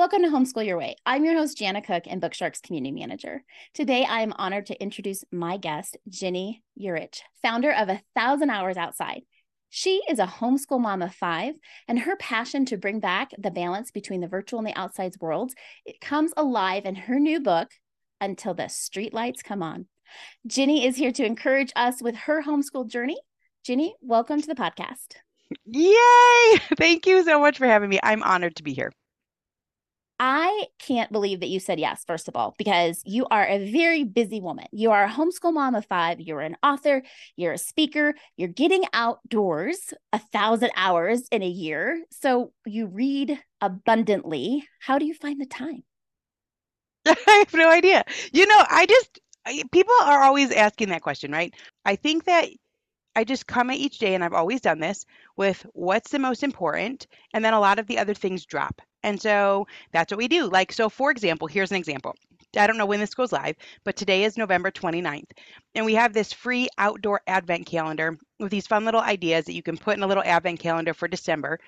Welcome to Homeschool Your Way. I'm your host, Janna Cook, and Bookshark's community manager. Today, I am honored to introduce my guest, Ginny Yurich, founder of A Thousand Hours Outside. She is a homeschool mom of five, and her passion to bring back the balance between the virtual and the outside worlds it comes alive in her new book, Until the Streetlights Come On. Ginny is here to encourage us with her homeschool journey. Ginny, welcome to the podcast. Yay! Thank you so much for having me. I'm honored to be here. I can't believe that you said yes, first of all, because you are a very busy woman. You are a homeschool mom of five. You're an author. You're a speaker. You're getting outdoors a thousand hours in a year. So you read abundantly. How do you find the time? I have no idea. You know, I just, people are always asking that question, right? I think that I just come at each day, and I've always done this with what's the most important, and then a lot of the other things drop. And so that's what we do. Like, so for example, here's an example. I don't know when this goes live, but today is November 29th. And we have this free outdoor advent calendar with these fun little ideas that you can put in a little advent calendar for December.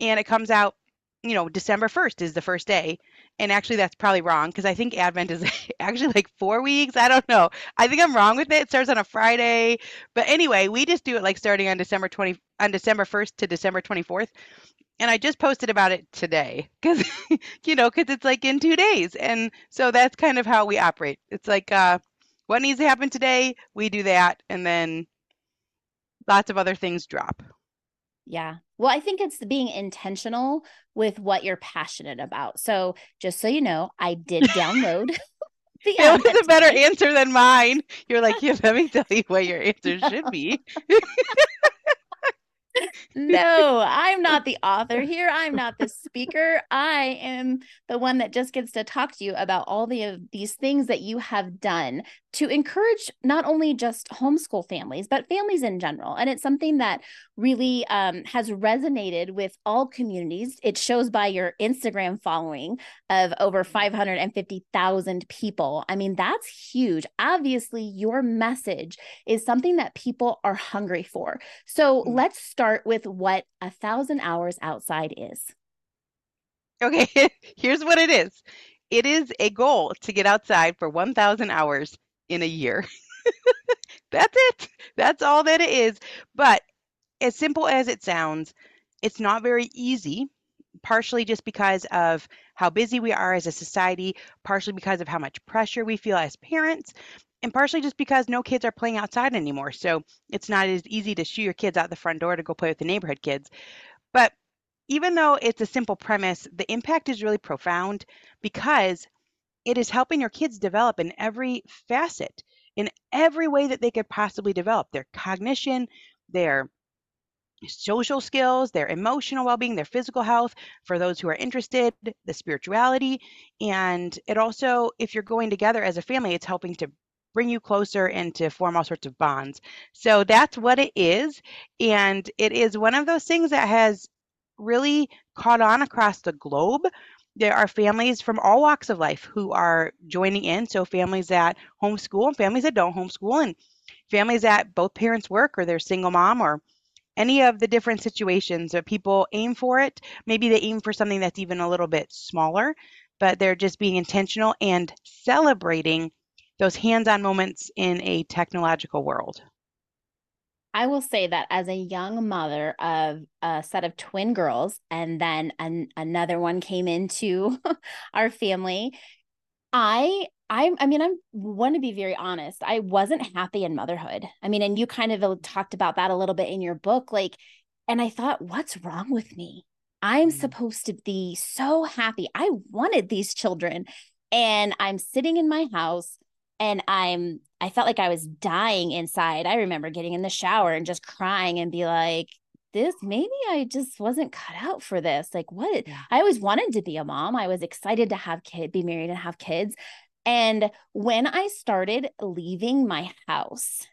And it comes out, you know, December 1st is the first day. And actually, that's probably wrong because I think Advent is actually like four weeks. I don't know. I think I'm wrong with it. It starts on a Friday. But anyway, we just do it like starting on December 20, on December 1st to December 24th and I just posted about it today because you know because it's like in two days, and so that's kind of how we operate. It's like uh, what needs to happen today, we do that, and then lots of other things drop. Yeah. Well, I think it's being intentional with what you're passionate about. So, just so you know, I did download. the it was a better answer than mine. You're like, yeah, let me tell you what your answer should be no, I'm not the author here. I'm not the speaker. I am the one that just gets to talk to you about all the of these things that you have done to encourage not only just homeschool families, but families in general. And it's something that really um, has resonated with all communities. It shows by your Instagram following of over 550,000 people. I mean, that's huge. Obviously, your message is something that people are hungry for. So mm-hmm. let's start with what a thousand hours outside is. Okay, here's what it is it is a goal to get outside for 1,000 hours in a year. That's it. That's all that it is. But as simple as it sounds, it's not very easy, partially just because of how busy we are as a society, partially because of how much pressure we feel as parents, and partially just because no kids are playing outside anymore. So it's not as easy to shoo your kids out the front door to go play with the neighborhood kids. But even though it's a simple premise, the impact is really profound because it is helping your kids develop in every facet, in every way that they could possibly develop their cognition, their social skills, their emotional well being, their physical health, for those who are interested, the spirituality. And it also, if you're going together as a family, it's helping to bring you closer and to form all sorts of bonds. So that's what it is. And it is one of those things that has really caught on across the globe there are families from all walks of life who are joining in. So families that homeschool and families that don't homeschool, and families that both parents work or they're single mom or any of the different situations that people aim for it. Maybe they aim for something that's even a little bit smaller, but they're just being intentional and celebrating those hands on moments in a technological world. I will say that as a young mother of a set of twin girls, and then an, another one came into our family, I I I mean I want to be very honest. I wasn't happy in motherhood. I mean, and you kind of talked about that a little bit in your book, like, and I thought, what's wrong with me? I'm mm-hmm. supposed to be so happy. I wanted these children, and I'm sitting in my house and I'm I felt like I was dying inside. I remember getting in the shower and just crying and be like, this maybe I just wasn't cut out for this. Like what Yeah. I always wanted to be a mom. I was excited to have kid, be married and have kids. And when I started leaving my house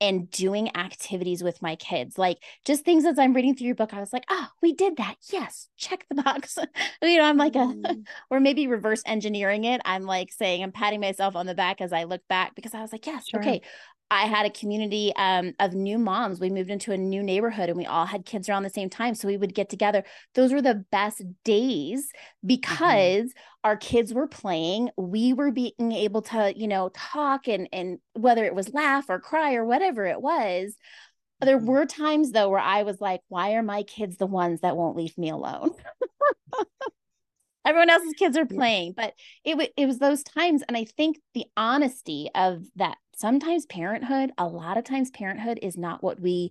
and doing activities with my kids, like just things as I'm reading through your book, I was like, oh, we did that. Yes, check the box. you know, I'm like a, Mm. or maybe reverse engineering it. I'm like saying, I'm patting myself on the back as I look back because I was like, yes, Sure. okay. I had a community um, of new moms. We moved into a new neighborhood and we all had kids around the same time. So we would get together. Those were the best days because our kids were playing. We were being able to, you know, talk and and whether it was laugh or cry or whatever it was. There Mhm. were times though where I was like, why are my kids the ones that won't leave me alone? Everyone else's kids are playing, but it wa- it was those times and I think the honesty of that sometimes parenthood, a lot of times parenthood is not what we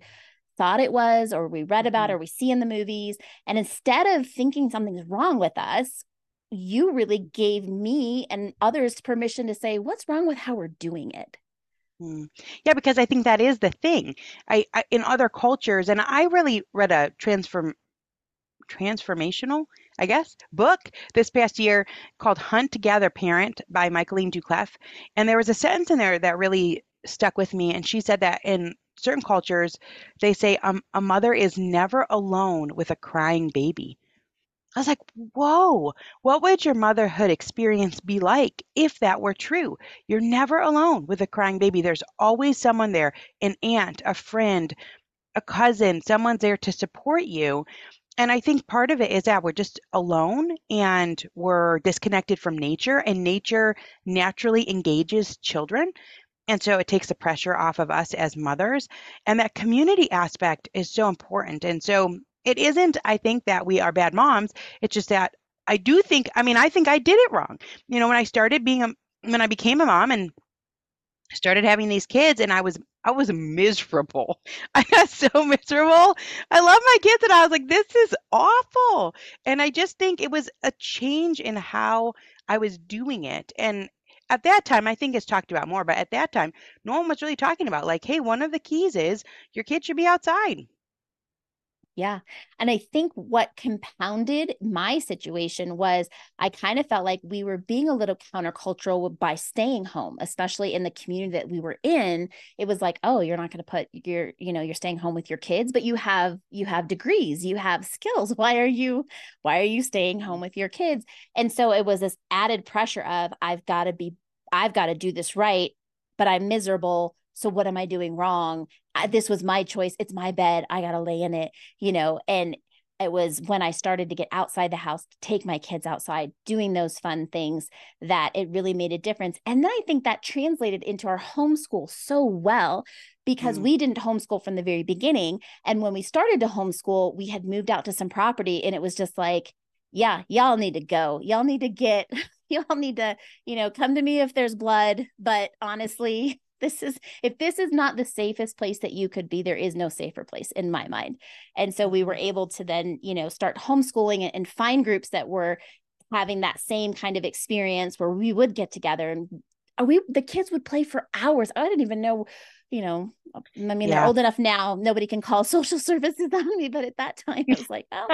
thought it was or we read about Mhm. or we see in the movies and instead of thinking something's wrong with us, you really gave me and others permission to say what's wrong with how we're doing it. Mm. Yeah, because I think that is the thing. I, I in other cultures, and I really read a transform transformational, I guess, book this past year called Hunt Gather Parent by Michaeleen Doucleff. And there was a sentence in there that really stuck with me. And she said that in certain cultures, they say um, a mother is never alone with a crying baby. I was like, whoa, what would your motherhood experience be like if that were true? You're never alone with a crying baby. There's always someone there an aunt, a friend, a cousin, someone's there to support you. And I think part of it is that we're just alone and we're disconnected from nature, and nature naturally engages children. And so it takes the pressure off of us as mothers. And that community aspect is so important. And so it isn't, I think, that we are bad moms. It's just that I do think, I mean, I think I did it wrong. You know, when I started being a, when I became a mom and started having these kids and I was I was miserable. I got so miserable. I love my kids and I was like this is awful. And I just think it was a change in how I was doing it. And at that time, I think it's talked about more, but at that time, no one was really talking about like, hey, one of the keys is your kid should be outside. Yeah. And I think what compounded my situation was I kind of felt like we were being a little countercultural by staying home, especially in the community that we were in. It was like, oh, you're not going to put your, you know, you're staying home with your kids, but you have you have degrees, you have skills. Why are you why are you staying mm-hmm. home with your kids? And so it was this added pressure of I've got to be I've got to do this right, but I'm miserable. So what am I doing wrong? I, this was my choice. It's my bed. I got to lay in it you know, and it was when I started to get outside the house, to take my kids outside, doing those fun things that it really made a difference. And then I think that translated into our homeschool so well because Mm. we didn't homeschool from the very beginning. And when we started to homeschool, we had moved out to some property and it was just like, yeah, y'all need to go. Y'all need to get, y'all need to, you know, come to me if there's blood. But honestly, this is if this is not the safest place that you could be there is no safer place in my mind and so we were able to then you know start homeschooling and, find groups that were having that same kind of experience where we would get together and uh, we the kids would play for hours i didn't even know you know i mean they're old enough now nobody can call social services on me but at that time it was like oh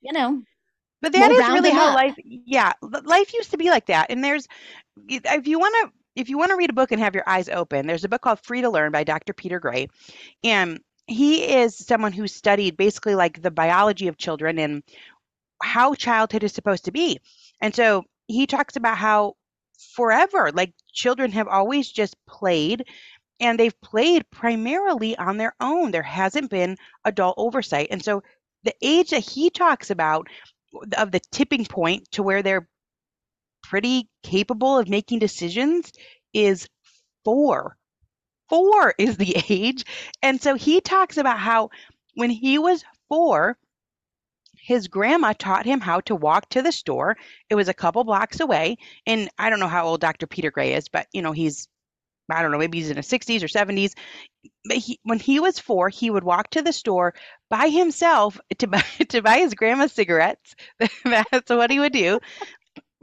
you know But that is really how up. life yeah, life used to be like that. And there's if you want to if you want to read a book and have your eyes open, there's a book called Free to Learn by Dr. Peter Gray. And he is someone who studied basically like the biology of children and how childhood is supposed to be. And so he talks about how forever like children have always just played and they've played primarily on their own. There hasn't been adult oversight. And so the age that he talks about of the tipping point to where they're pretty capable of making decisions is four. Four is the age. And so he talks about how when he was four, his grandma taught him how to walk to the store. It was a couple blocks away. And I don't know how old Dr. Peter Gray is, but you know, he's I don't know, maybe he's in his 60s or 70s. But he, when he was four, he would walk to the store by himself to buy to buy his grandma cigarettes. That's what he would do.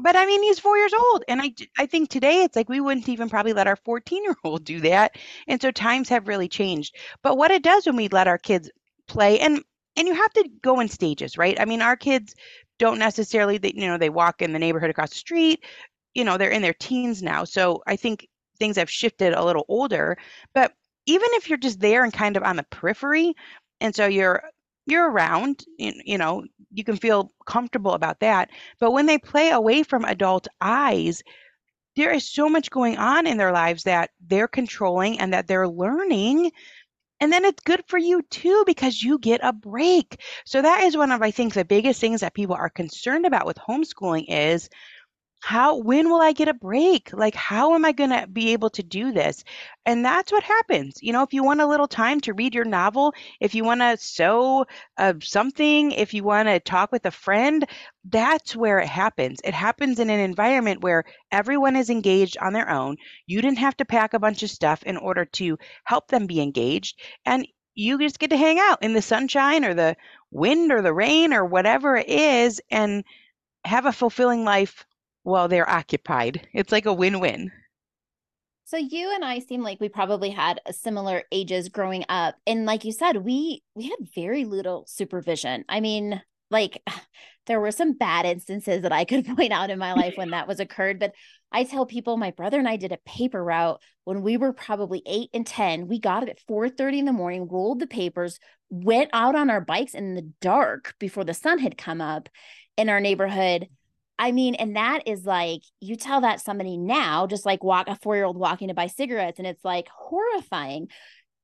But I mean, he's four years old, and I, I think today it's like we wouldn't even probably let our 14 year old do that. And so times have really changed. But what it does when we let our kids play and and you have to go in stages, right? I mean, our kids don't necessarily they, you know, they walk in the neighborhood across the street, you know, they're in their teens now. So I think things have shifted a little older, but even if you're just there and kind of on the periphery and so you're you're around you, know you can feel comfortable about that but when they play away from adult eyes there is so much going on in their lives that they're controlling and that they're learning and then it's good for you too because you get a break. So that is one of i think the biggest things that people are concerned about with homeschooling is how when will i get a break? Like how am i going to be able to do this? And that's what happens you know if you want a little time to read your novel if you want to sew uh, something if you want to talk with a friend that's where it happens. It happens in an environment where everyone is engaged on their own. You didn't have to pack a bunch of stuff in order to help them be engaged and you just get to hang out in the sunshine or the wind or the rain or whatever it is and have a fulfilling life while they're occupied. It's like a win win. So you and I seem like we probably had similar ages growing up. And like you said, we we had very little supervision. I mean, like there were some bad instances that I could point out in my life when that was occurred, but I tell people my brother and I did a paper route when we were probably 8 and 10. We got it at 4:30 in the morning, rolled the papers, went out on our bikes in the dark before the sun had come up in our neighborhood I mean, and that is like you tell that somebody now, just like walk a four year old walking to buy cigarettes, and it's like horrifying.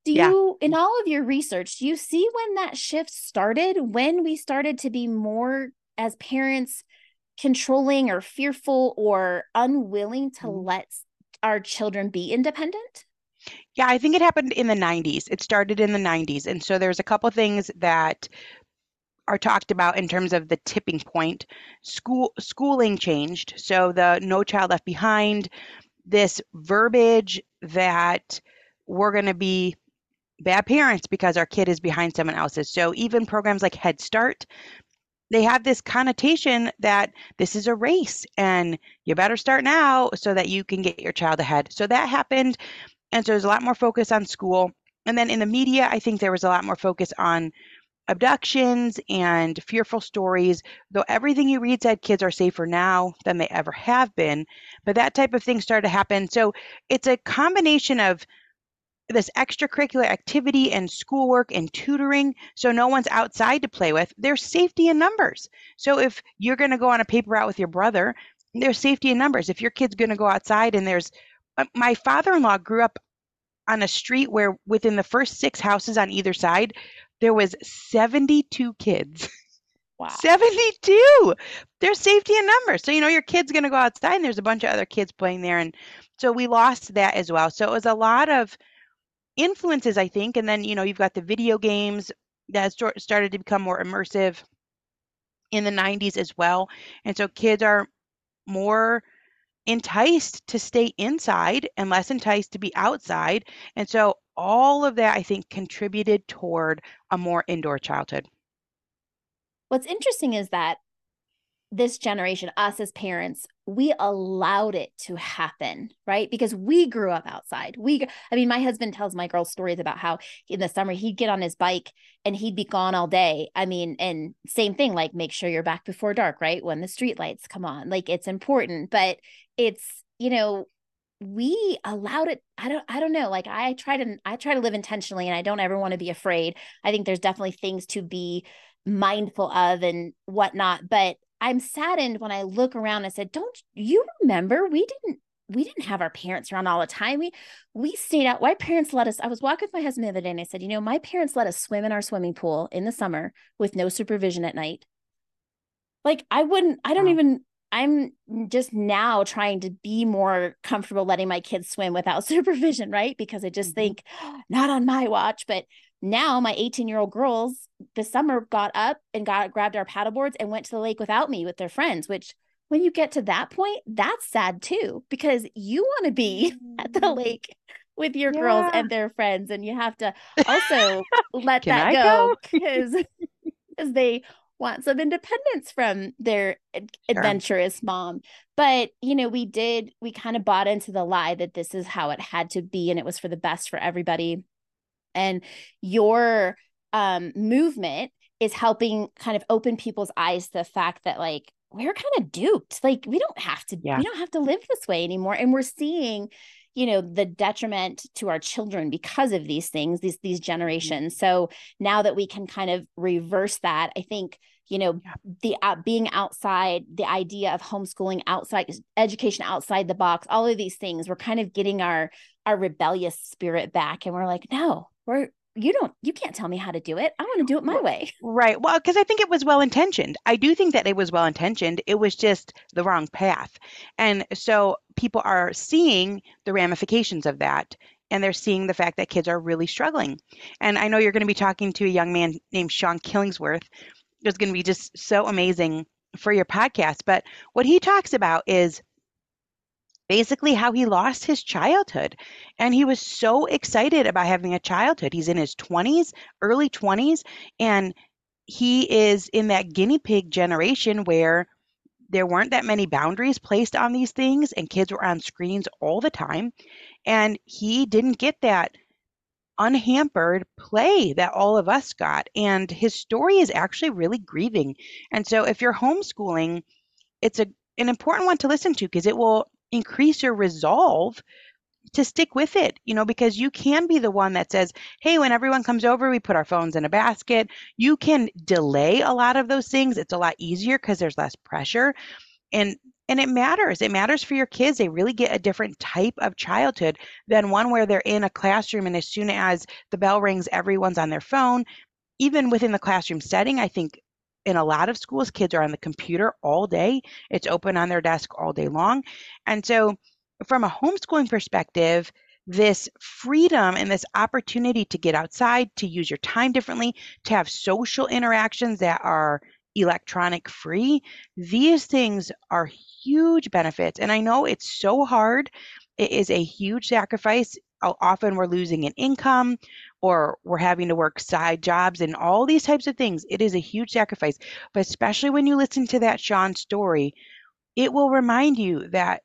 Do yeah. you, in all of your research, do you see when that shift started? When we started to be more as parents controlling or fearful or unwilling to mm-hmm. let our children be independent? Yeah, I think it happened in the 90s. It started in the 90s. And so there's a couple things that are talked about in terms of the tipping point. School schooling changed, so the No Child Left Behind, this verbiage that we're going to be bad parents because our kid is behind someone else's. So even programs like Head Start, they have this connotation that this is a race and you better start now so that you can get your child ahead. So that happened. And so there's a lot more focus on school. And then in the media, I think there was a lot more focus on abductions and fearful stories, though everything you read said kids are safer now than they ever have been. But that type of thing started to happen. So it's a combination of this extracurricular activity and schoolwork and tutoring so no one's outside to play with there's safety in numbers so if you're going to go on a paper route with your brother there's safety in numbers if your kid's going to go outside and there's uh, my father-in-law grew up on a street where within the first six houses on either side there was 72 kids. Wow. 72. There's safety in numbers. So, you know, your kid's going to go outside and there's a bunch of other kids playing there. And so we lost that as well. So it was a lot of influences, I think. And then, you know, you've got the video games that started to become more immersive in the 90s as well. And so kids are more enticed to stay inside and less enticed to be outside. And so all of that, I think, contributed toward a more indoor childhood. What's interesting is that this generation, us as parents, we allowed it to happen, right? Because we grew up outside. We, I mean, my husband tells my girls stories about how in the summer he'd get on his bike and he'd be gone all day. I mean, and same thing, like make sure you're back before dark, right? When the street lights come on, like it's important, but it's, you know, we allowed it i don't i don't know like i try to i try to live intentionally and i don't ever want to be afraid. I think there's definitely things to be mindful of and whatnot but i'm saddened when i look around and said don't you remember we didn't we didn't have our parents around all the time. We we stayed out my parents let us i was walking with my husband the other day and i said you know my parents let us swim in our swimming pool in the summer with no supervision at night. Like i wouldn't i don't wow. even I'm just now trying to be more comfortable letting my kids swim without supervision, right? Because I just mm-hmm. think, not on my watch. But now my 18 year old girls this summer got up and got grabbed our paddle boards and went to the lake without me with their friends, which when you get to that point, that's sad too, because you want to be at the mm-hmm. lake with your yeah. girls and their friends. And you have to also let that go because because they want some independence from their sure. adventurous mom. But, you know, we did, we kind of bought into the lie that this is how it had to be and it was for the best for everybody. And your um, movement is helping kind of open people's eyes to the fact that like we're kind of duped. Like we don't have to yeah. we don't have to live this way anymore. And we're seeing, you know, the detriment to our children because of these things, these these generations. So now that we can kind of reverse that, I think you know the uh, being outside the idea of homeschooling outside education outside the box all of these things we're kind of getting our our rebellious spirit back. And we're like no we're you don't you can't tell me how to do it. I want to do it my way. right. Well because i think it was well intentioned i do think that it was well intentioned it was just the wrong path. And so people are seeing the ramifications of that and they're seeing the fact that kids are really struggling. And i know you're going to be talking to a young man named sean killingsworth. It's going to be just so amazing for your podcast. But what he talks about is basically how he lost his childhood. And he was so excited about having a childhood. He's in his 20s, early 20s, and he is in that guinea pig generation where there weren't that many boundaries placed on these things and kids were on screens all the time and he didn't get that unhampered play that all of us got and his story is actually really grieving and so if you're homeschooling it's a an important one to listen to because it will increase your resolve to stick with it, you know, because you can be the one that says, hey, when everyone comes over, we put our phones in a basket. You can delay a lot of those things. It's a lot easier because there's less pressure. And and it matters. It matters for your kids. They really get a different type of childhood than one where they're in a classroom and as soon as the bell rings, everyone's on their phone. Even within the classroom setting, I think in a lot of schools, kids are on the computer all day. It's open on their desk all day long. And so, from a homeschooling perspective, this freedom and this opportunity to get outside, to use your time differently, to have social interactions that are electronic free, these things are huge benefits. And I know it's so hard. It is a huge sacrifice. Often we're losing an income or we're having to work side jobs and all these types of things. It is a huge sacrifice. But especially when you listen to that Sean story, it will remind you that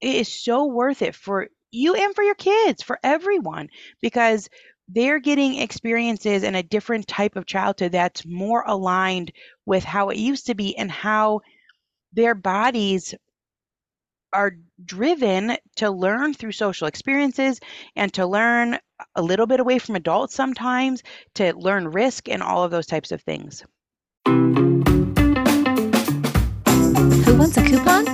it is so worth it for you and for your kids, for everyone, because they're getting experiences in a different type of childhood that's more aligned with how it used to be and how their bodies are driven to learn through social experiences and to learn a little bit away from adults sometimes, to learn risk and all of those types of things. Who wants a coupon?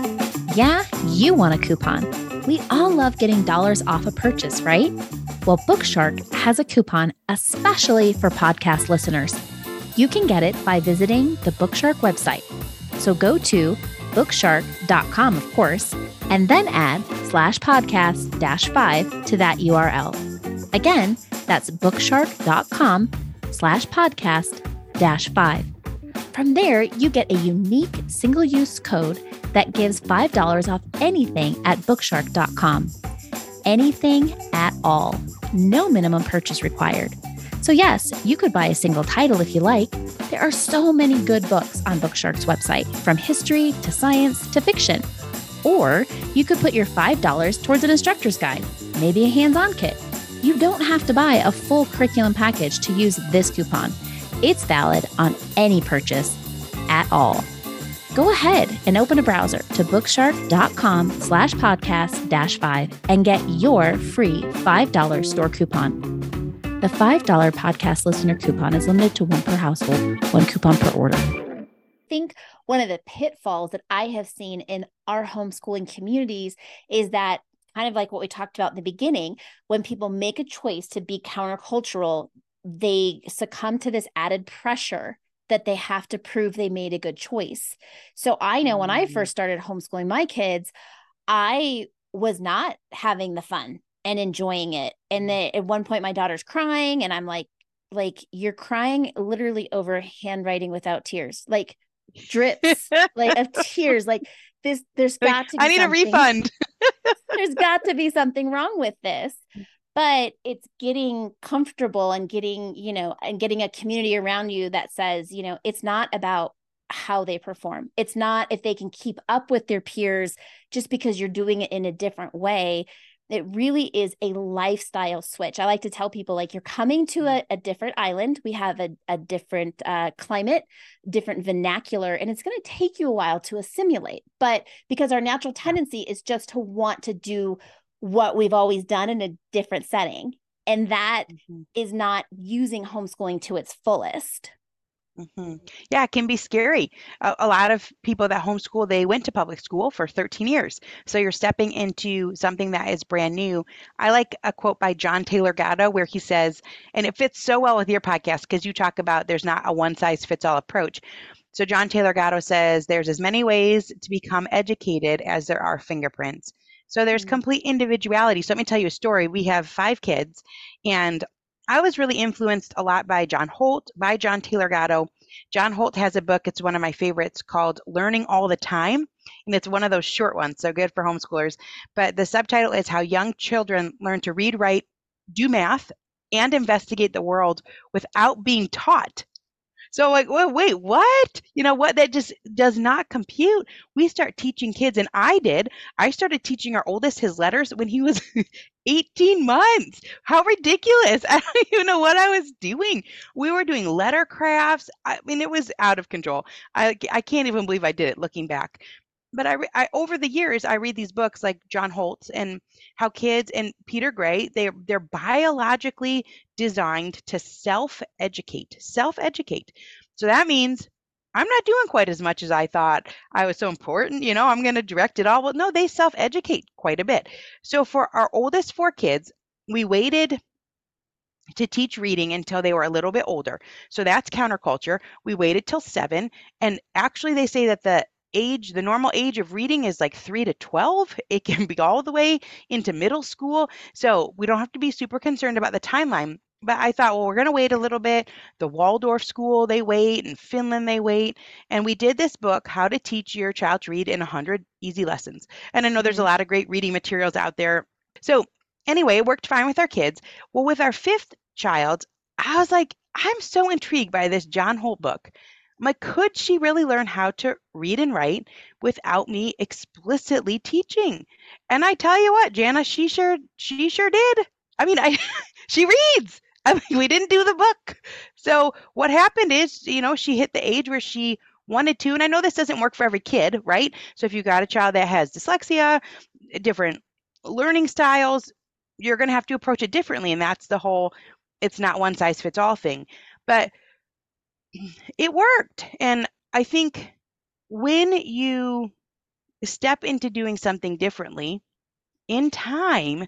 Yeah, you want a coupon. We all love getting dollars off a purchase, right? Well, Bookshark has a coupon especially for podcast listeners. You can get it by visiting the Bookshark website. So go to bookshark.com, of course, and then add slash podcast dash five to that URL. Again, that's bookshark.com slash podcast dash five. From there, you get a unique single use code that gives $5 off anything at bookshark.com. Anything at all. No minimum purchase required. So, yes, you could buy a single title if you like. There are so many good books on Bookshark's website, from history to science to fiction. Or you could put your $5 towards an instructor's guide, maybe a hands on kit. You don't have to buy a full curriculum package to use this coupon. It's valid on any purchase at all. Go ahead and open a browser to bookshark.com slash podcast dash five and get your free $5 store coupon. The $5 podcast listener coupon is limited to one per household, one coupon per order. I think one of the pitfalls that I have seen in our homeschooling communities is that kind of like what we talked about in the beginning, when people make a choice to be countercultural, they succumb to this added pressure that they have to prove they made a good choice. So I know when I mm. first started homeschooling my kids, I was not having the fun and enjoying it. And mm. then at one point my daughter's crying and I'm like like you're crying literally over handwriting without tears. Like drips like of tears like this there's got to be I need a refund. there's got to be something wrong with this. But it's getting comfortable and getting, you know, and getting a community around you that says, you know, it's not about how they perform. It's not if they can keep up with their peers just because you're doing it in a different way it really is a lifestyle switch. I like to tell people like you're coming to a, a different island. We have a, a different uh, climate, different vernacular, and it's going to take you a while to assimilate. But because our natural tendency is just to want to do what we've always done in a different setting. And that mm-hmm. is not using homeschooling to its fullest. Mm-hmm. Yeah, it can be scary. A, a, lot of people that homeschool, they went to public school for 13 years. So you're stepping into something that is brand new. I like a quote by John Taylor Gatto where he says, and it fits so well with your podcast because you talk about there's not a one size fits all approach. So John Taylor Gatto says there's as many ways to become educated as there are fingerprints. So there's mm-hmm. complete individuality. So let me tell you a story. We have five kids, and I was really influenced a lot by John Holt, by John Taylor Gatto. John Holt has a book, it's one of my favorites called Learning All the Time. And it's one of those short ones, so good for homeschoolers. But the subtitle is How Young Children Learn to Read, Write, Do Math, and Investigate the World Without Being Taught. So like, well, wait, what? You know what? That just does not compute. We start teaching kids, and I did. I started teaching our oldest his letters when he was 18 months. How ridiculous. I don't even know what I was doing. We were doing letter crafts. I mean, it was out of control. I, I can't even believe I did it looking back but I, I over the years I read these books like John Holt's and how kids and Peter Gray they they're biologically designed to self-educate, self-educate. So that means I'm not doing quite as much as I thought I was so important. You know, I'm going to direct it all. Well, no, they self-educate quite a bit. So for our oldest four kids, we waited to teach reading until they were a little bit older. So that's counterculture. We waited till seven. And actually, they say that the age, the normal age of reading is like three to 12. It can be all the way into middle school. So we don't have to be super concerned about the timeline. But I thought, well, we're going to wait a little bit. The Waldorf school, they wait. and Finland, they wait. And we did this book, How to Teach Your Child to Read in 100 Easy Lessons. And I know there's a mm-hmm. lot of great reading materials out there. So anyway, it worked fine with our kids. Well, with our fifth child, I was like, I'm so intrigued by this John Holt book I'm like, could she really learn how to read and write without me explicitly teaching? And I tell you what, Janna, she sure she sure did. I mean, I she reads. I mean, we didn't do the book. So what happened is, you know, she hit the age where she wanted to, and I know this doesn't work for every kid, right? So if you got a child that has dyslexia, different learning styles, you're going to have to approach it differently, and that's the whole it's not one size fits all thing. But it worked. And I think when you step into doing something differently in time,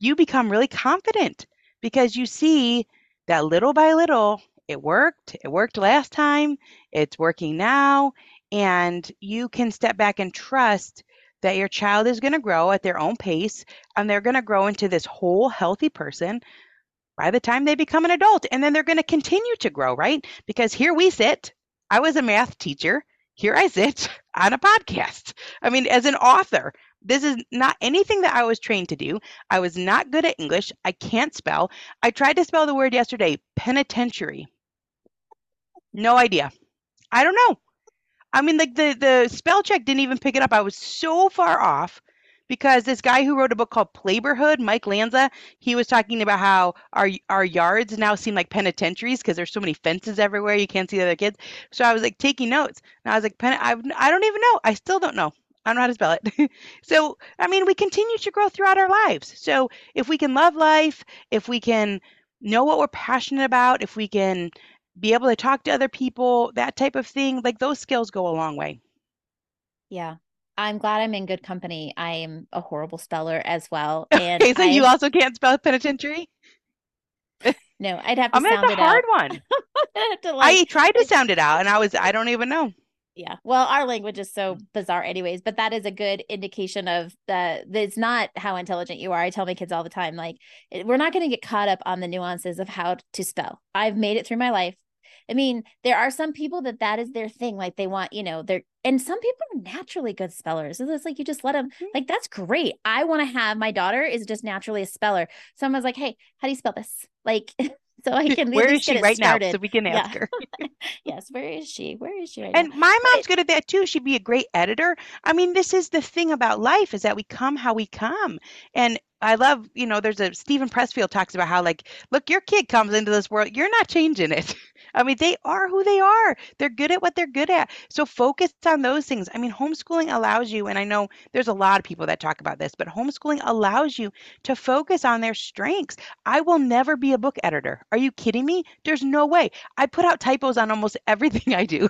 you become really confident because you see that little by little it worked. It worked last time. It's working now. And you can step back and trust that your child is going to grow at their own pace and they're going to grow into this whole healthy person by the time they become an adult. And then they're going to continue to grow, right? Because here we sit. I was a math teacher. Here I sit on a podcast. I mean, as an author, this is not anything that I was trained to do. I was not good at English. I can't spell. I tried to spell the word yesterday penitentiary. No idea. I don't know. I mean, like the, the spell check didn't even pick it up. I was so far off because this guy who wrote a book called Playborhood, Mike Lanza, he was talking about how our our yards now seem like penitentiaries because there's so many fences everywhere you can't see the other kids. So I was like taking notes, and I was like, Pen- I, I don't even know. I still don't know. I don't know how to spell it. so, I mean, we continue to grow throughout our lives. So, if we can love life, if we can know what we're passionate about, if we can be able to talk to other people, that type of thing, like those skills go a long way. Yeah. I'm glad I'm in good company. I am a horrible speller as well. And okay, so I, you also can't spell penitentiary? No, I'd have to I mean, sound it's a hard out. one. to, like, I tried to sound it out and I was I don't even know. Yeah. Well, our language is so bizarre anyways, but that is a good indication of the it's not how intelligent you are. I tell my kids all the time like we're not going to get caught up on the nuances of how to spell. I've made it through my life. I mean, there are some people that that is their thing. Like they want, you know, they're, and some people are naturally good spellers. So it's like you just let them, mm-hmm. like, that's great. I want to have my daughter is just naturally a speller. Someone's like, hey, how do you spell this? Like, so I can. Where is she right started. now? So we can ask yeah. her. yes, where is she? Where is she right and now? my mom's good at that too. She'd be a great editor. I mean, this is the thing about life is that we come how we come, and I love, you know, there's a Steven Pressfield talks about how like, look, your kid comes into this world, you're not changing it. I mean, they are who they are. They're good at what they're good at. So focus on those things. I mean, homeschooling allows you, and I know there's a lot of people that talk about this, but homeschooling allows you to focus on their strengths. I will never be a book editor. Are you kidding me? There's no way. I put out typos on almost everything I do.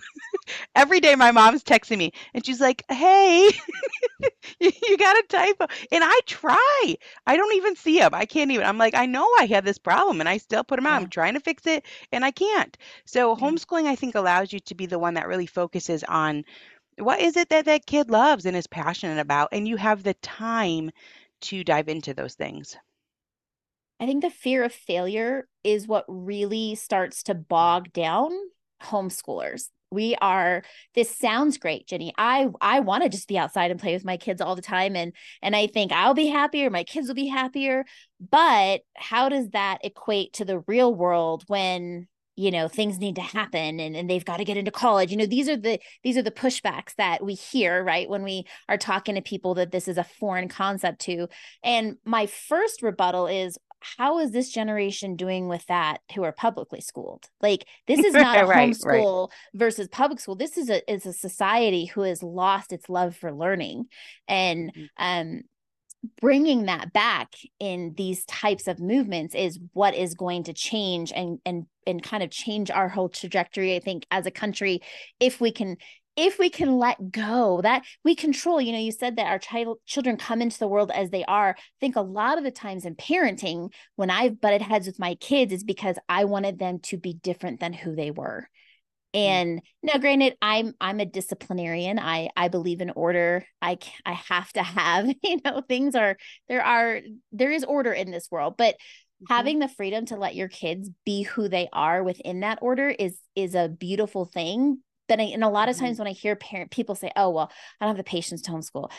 Every day my mom's texting me and she's like, hey, you got a typo. And I try. I don't even see them. I can't even. I'm like, I know I have this problem and I still put them out. Yeah. I'm trying to fix it and I can't. So mm-hmm. homeschooling, I think, allows you to be the one that really focuses on what is it that that kid loves and is passionate about, and you have the time to dive into those things. I think the fear of failure is what really starts to bog down homeschoolers. We are this sounds great Ginny. I i want to just be outside and play with my kids all the time and and i think i'll be happier my kids will be happier. But how does that equate to the real world when you know things need to happen and, and they've got to get into college you know these are the these are the pushbacks that we hear right when we are talking to people that this is a foreign concept to and my first rebuttal is how is this generation doing with that who are publicly schooled? Like this is not a right, homeschool right. versus public school. This is a is a society who has lost its love for learning, and mm-hmm. um, bringing that back in these types of movements is what is going to change and and and kind of change our whole trajectory. I think as a country, if we can if we can let go that we control you know you said that our child children come into the world as they are i think a lot of the times in parenting when i've butted heads with my kids is because i wanted them to be different than who they were. And now granted i'm i'm a disciplinarian. I i believe in order. I i have to have you know things are there are there is order in this world but mm-hmm. having the freedom to let your kids be who they are within that order is is a beautiful thing. But I, and a lot of times mm-hmm. when I hear parent people say, "Oh, well, I don't have the patience to homeschool,"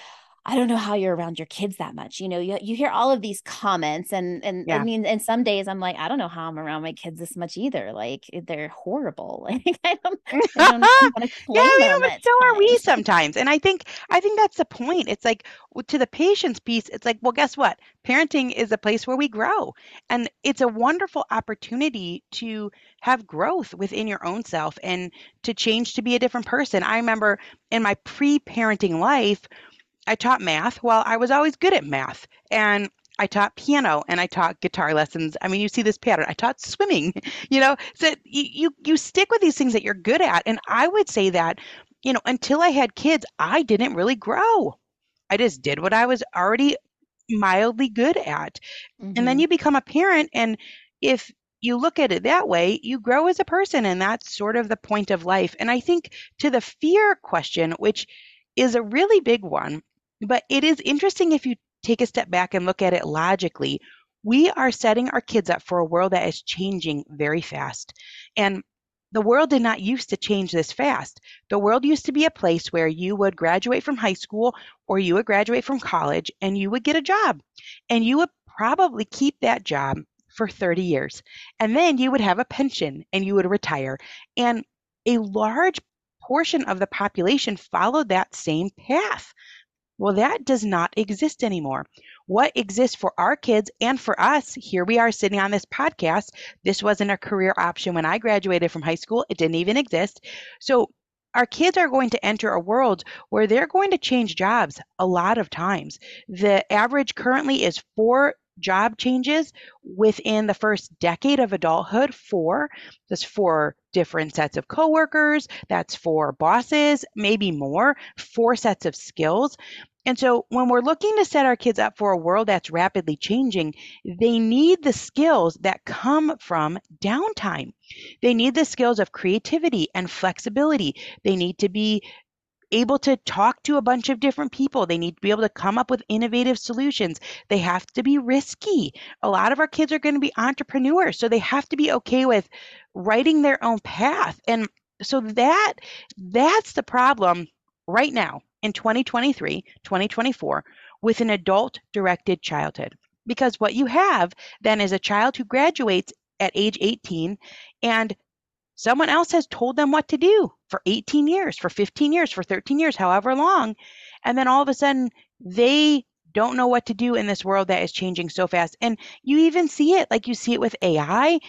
I don't know how you're around your kids that much. You know, you, you hear all of these comments and, and yeah. I mean, and some days I'm like, I don't know how I'm around my kids this much either. Like they're horrible. Like I don't, I don't yeah, but so are we sometimes. And I think, I think that's the point. It's like to the patience piece, it's like, well, guess what? Parenting is a place where we grow and it's a wonderful opportunity to have growth within your own self and to change to be a different person. I remember in my pre-parenting life, I taught math. Well, I was always good at math. And I taught piano and I taught guitar lessons. I mean, you see this pattern. I taught swimming, you know, so you, you, you stick with these things that you're good at. And I would say that, you know, until I had kids, I didn't really grow. I just did what I was already mildly good at. Mm-hmm. And then mm-hmm. you become a parent. And if you look at it that way, you grow as a person. And that's sort of the point of life. And I think to the fear question, which is a really big one, but it is interesting if you take a step back and look at it logically. We are setting our kids up for a world that is changing very fast. And the world did not used to change this fast. The world used to be a place where you would graduate from high school or you would graduate from college and you would get a job. And you would probably keep that job for 30 years. And then you would have a pension and you would retire. And a large portion of the population followed that same path. Well, that does not exist anymore. What exists for our kids and for us, here we are sitting on this podcast. This wasn't a career option when I graduated from high school, it didn't even exist. So, our kids are going to enter a world where they're going to change jobs a lot of times. The average currently is four job changes within the first decade of adulthood for that's for different sets of coworkers that's for bosses maybe more four sets of skills. And so when we're looking to set our kids up for a world that's rapidly changing they need the skills that come from downtime. They need the skills of creativity and flexibility. They need to be able to talk to a bunch of different people. They need to be able to come up with innovative solutions. They have to be risky. A lot of our kids are going to be entrepreneurs, so they have to be okay with writing their own path. And so that that's the problem right now in 2023, 2024 with an adult directed childhood. Because what you have then is a child who graduates at age 18 and someone else has told them what to do for 18 years, for 15 years, for 13 years, however long. And then all of a sudden they don't know what to do in this world that is changing so fast. And you even see it, like you see it with AI.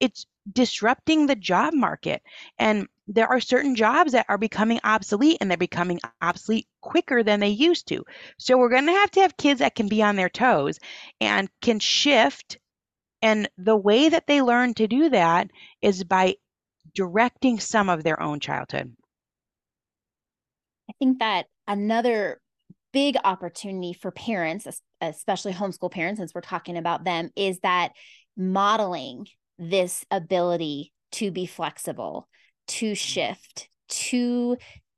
It's disrupting the job market. And there are certain jobs that are becoming obsolete and they're becoming obsolete quicker than they used to. So we're going to have to have kids that can be on their toes and can shift. And the way that they learn to do that is by directing some of their own childhood. I think that another big opportunity for parents, especially homeschool parents, since we're talking about them, is that modeling this ability to be flexible, to shift, to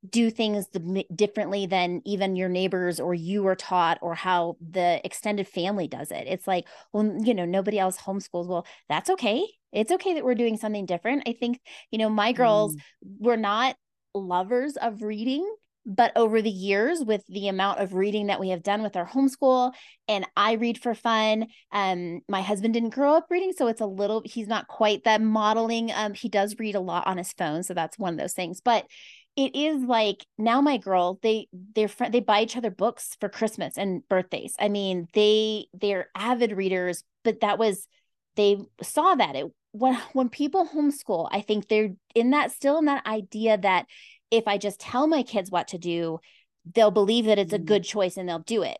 do things differently than even your neighbors or you were taught or how the extended family does it. It's like, well, you know, nobody else homeschools. Well, that's okay. It's okay that we're doing something different. I think, you know, my girls mm. were not lovers of reading but over the years with the amount of reading that we have done with our homeschool and i read for fun um my husband didn't grow up reading so it's a little he's not quite that modeling um he does read a lot on his phone so that's one of those things but it is like now my girl they they're they buy each other books for christmas and birthdays i mean they they're avid readers but that was they saw that it when when people homeschool i think they're in that still in that idea that if I just tell my kids what to do, they'll believe that it's a mm. good choice and they'll do it.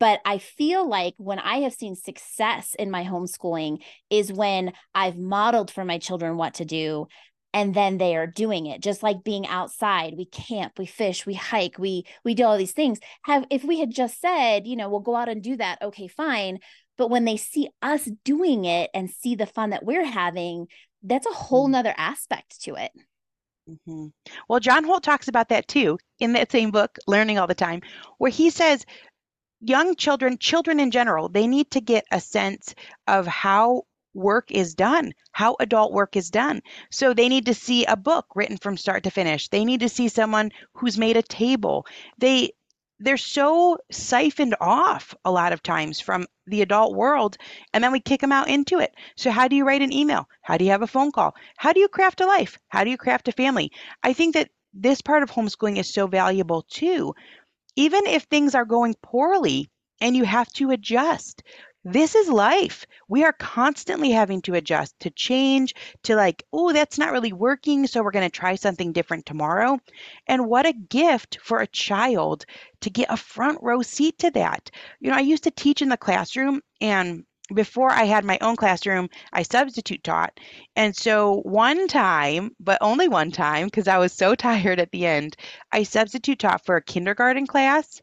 But I feel like when I have seen success in my homeschooling is when I've modeled for my children what to do and then they are doing it just like being outside we camp we fish we hike we we do all these things have if we had just said you know we'll go out and do that okay fine but when they see us doing it and see the fun that we're having that's a whole mm. nother aspect to it Mm-hmm. Well, John Holt talks about that too in that same book, Learning All the Time, where he says young children, children in general, they need to get a sense of how work is done, how adult work is done. So they need to see a book written from start to finish. They need to see someone who's made a table. They they're so siphoned off a lot of times from the adult world and then we kick them out into it. So how do you write an email? How do you have a phone call? How do you craft a life? How do you craft a family? I think that this part of homeschooling is so valuable too. Even if things are going poorly and you have to adjust this is life. We are constantly having to adjust, to change, to like, oh, that's not really working. So we're going to try something different tomorrow. And what a gift for a child to get a front row seat to that. You know, I used to teach in the classroom and before I had my own classroom, I substitute taught. And so one time, but only one time, because I was so tired at the end, I substitute taught for a kindergarten class.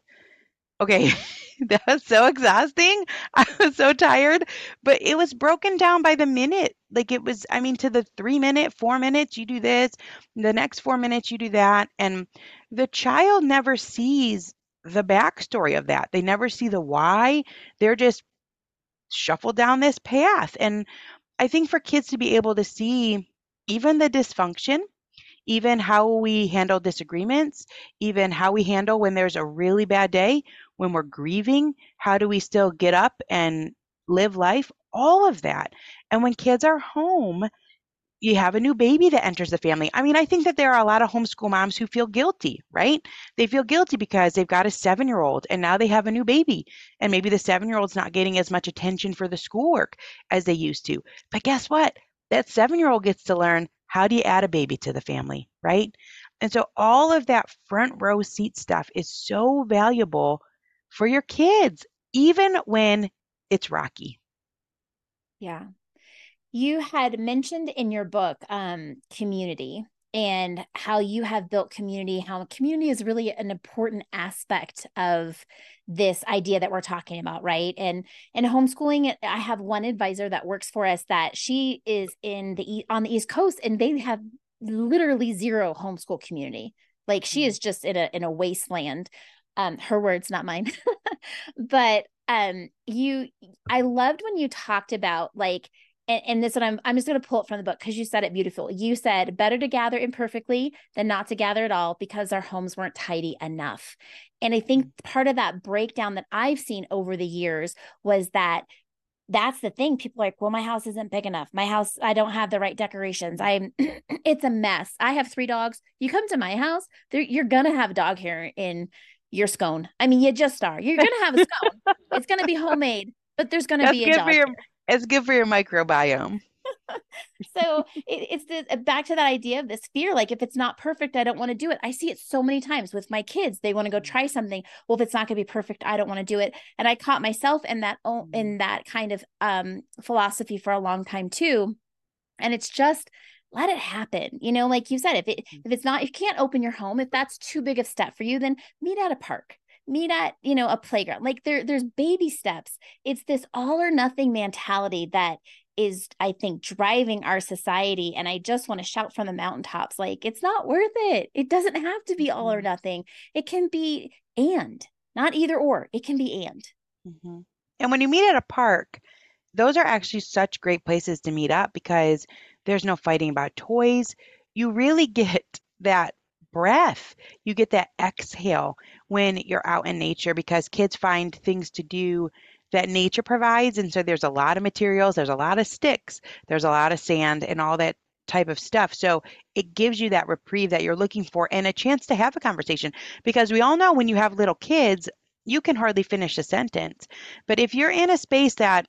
Okay, that was so exhausting. I was so tired, but it was broken down by the minute. Like it was, I mean, to the three minute, four minutes, you do this, the next four minutes, you do that. And the child never sees the backstory of that. They never see the why. They're just shuffled down this path. And I think for kids to be able to see even the dysfunction, even how we handle disagreements, even how we handle when there's a really bad day, when we're grieving, how do we still get up and live life? All of that. And when kids are home, you have a new baby that enters the family. I mean, I think that there are a lot of homeschool moms who feel guilty, right? They feel guilty because they've got a seven year old and now they have a new baby. And maybe the seven year old's not getting as much attention for the schoolwork as they used to. But guess what? That seven year old gets to learn how do you add a baby to the family, right? And so all of that front row seat stuff is so valuable for your kids, even when it's rocky. Yeah. You had mentioned in your book um, community and how you have built community, how community is really an important aspect of this idea that we're talking about, right? And in homeschooling, I have one advisor that works for us that she is in the on the East Coast and they have literally zero homeschool community. Like she mm. is just in a in a wasteland. Um, her words, not mine. but um, you, I loved when you talked about like and, and this and I'm I'm just going to pull it from the book because you said it beautiful. You said better to gather imperfectly than not to gather at all because our homes weren't tidy enough. And I think part of that breakdown that I've seen over the years was that that's the thing. People are like, well, my house isn't big enough. My house, I don't have the right decorations. I'm, it's a mess. I have three dogs. You come to my house, you're going to have dog hair in your scone. I mean, you just are. You're going to have a scone. it's going to be homemade, but there's going to be a dog. Your, it's good for your microbiome. so it, it's the back to that idea of this fear like if it's not perfect i don't want to do it i see it so many times with my kids they want to go mm. try something well if it's not going to be perfect i don't want to do it and i caught myself in that in mm. that kind of um philosophy for a long time too and it's just let it happen you know like you said if it mm. if it's not if you can't open your home if that's too big of step for you then meet at a park meet at you know a playground. Like there there's baby steps. It's this all or nothing mentality that is i think driving our society and i just want to shout from the mountaintops like it's not worth it. It doesn't have to be all or mm-hmm. nothing. It can be and not either or. It can be and. Mm-hmm. and when you meet at a park those are actually such great places to meet up because there's no fighting about toys. You really get that breath. You get that exhale when you're out in nature because kids find things to do that nature provides. And so there's a lot of materials, there's a lot of sticks, there's a lot of sand, and all that type of stuff. So it gives you that reprieve that you're looking for and a chance to have a conversation because we all know when you have little kids, you can hardly finish a sentence. But if you're in a space that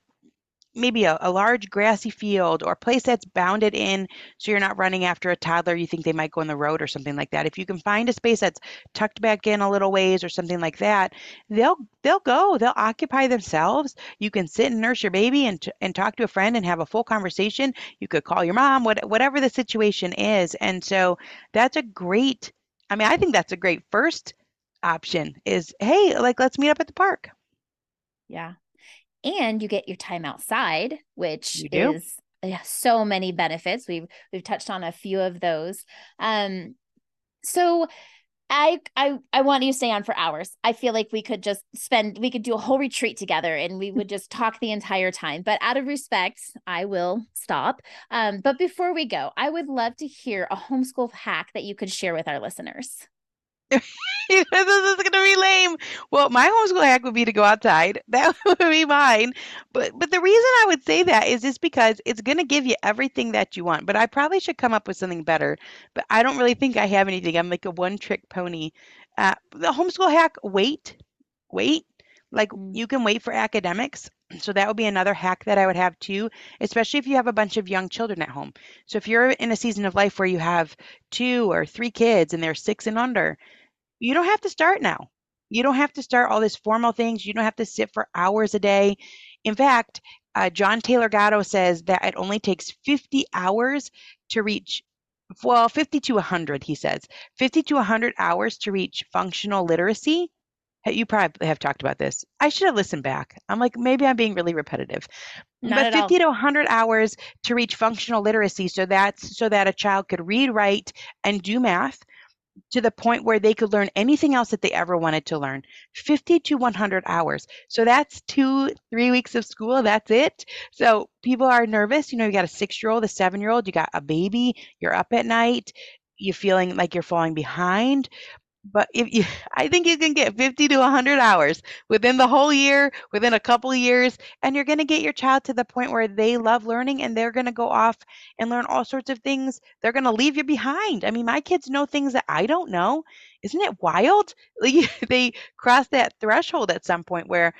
maybe a, a large grassy field or a place that's bounded in so you're not running after a toddler you think they might go on the road or something like that. If you can find a space that's tucked back in a little ways or something like that they'll they'll go they'll occupy themselves. You can sit and nurse your baby and and talk to a friend and have a full conversation. You could call your mom what, whatever the situation is. And so that's a great i mean i think that's a great first option is hey like let's meet up at the park. Yeah and you get your time outside, which is yeah, so many benefits. We've we've touched on a few of those. Um, so I I I want you to stay on for hours. I feel like we could just spend we could do a whole retreat together and we would just talk the entire time. But out of respect, I will stop. Um, but before we go, I would love to hear a homeschool hack that you could share with our listeners. this is going to be lame. Well, my homeschool hack would be to go outside. That would be mine. But but the reason I would say that is just because it's going to give you everything that you want. But I probably should come up with something better. But I don't really think I have anything. I'm like a one trick pony. Uh, the homeschool hack: wait, wait. Like mm. you can wait for academics. So that would be another hack that I would have too, especially if you have a bunch of young children at home. So if you're in a season of life where you have two or three kids and they're six and under, you don't have to start now. You don't have to start all these formal things. You don't have to sit for hours a day. In fact, uh, John Taylor Gatto says that it only takes 50 hours to reach, well, 50 to 100, he says, 50 to 100 hours to reach functional literacy. You probably have talked about this. I should have listened back. I'm like, maybe I'm being really repetitive. Not but 50 all. to 100 hours to reach functional literacy. So that's so that a child could read, write, and do math to the point where they could learn anything else that they ever wanted to learn. 50 to 100 hours. So that's two three weeks of school. That's it. So people are nervous. You know you got a six year old a seven year old you got a baby. You're up at night. You're feeling like you're falling behind but if you i think you can get 50 to 100 hours within the whole year within a couple years and you're going to get your child to the point where they love learning and they're going to go off and learn all sorts of things they're going to leave you behind i mean my kids know things that i don't know isn't it wild they cross that threshold at some point where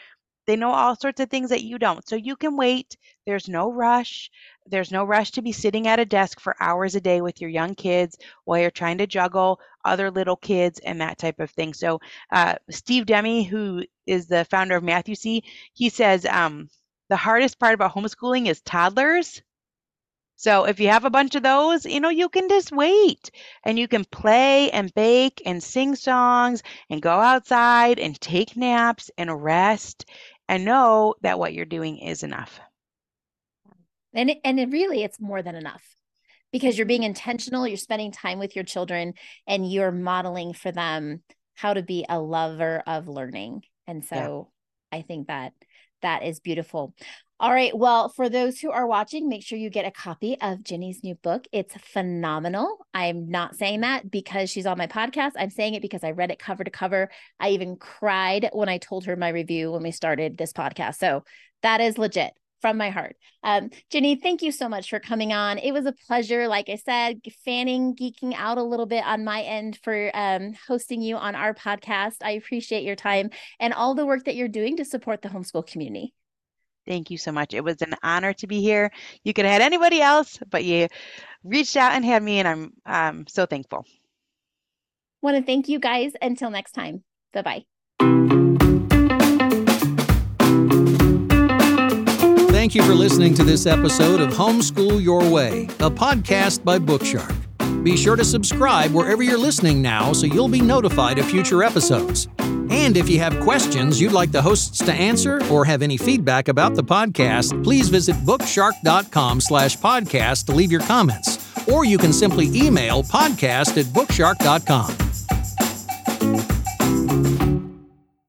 they know all sorts of things that you don't. So you can wait. There's no rush. There's no rush to be sitting at a desk for hours a day with your young kids while you're trying to juggle other little kids and that type of thing. So uh, Steve Demme, who is the founder of Math-U-See, he says um, the hardest part about homeschooling is toddlers. So if you have a bunch of those, you know, you can just wait and you can play and bake and sing songs and go outside and take naps and rest and know that what you're doing is enough. And and it really it's more than enough because you're being intentional, you're spending time with your children and you're modeling for them how to be a lover of learning. And so yeah. I think that that is beautiful. All right. Well, for those who are watching, make sure you get a copy of Ginny's new book. It's phenomenal. I'm not saying that because she's on my podcast. I'm saying it because I read it cover to cover. I even cried when I told her my review when we started this podcast. So that is legit from my heart. Um, Ginny, thank you so much for coming on. It was a pleasure, like I said, fanning, geeking out a little bit on my end for um, hosting you on our podcast. I appreciate your time and all the work that you're doing to support the homeschool community. Thank you so much. It was an honor to be here. You could have had anybody else, but you reached out and had me, and I'm um, so thankful. Want to thank you guys. Until next time. Bye bye. Thank you for listening to this episode of Homeschool Your Way, a podcast by Bookshark. Be sure to subscribe wherever you're listening now so you'll be notified of future episodes. And if you have questions you'd like the hosts to answer or have any feedback about the podcast, please visit bookshark.com slash podcast to leave your comments. Or you can simply email podcast at bookshark.com.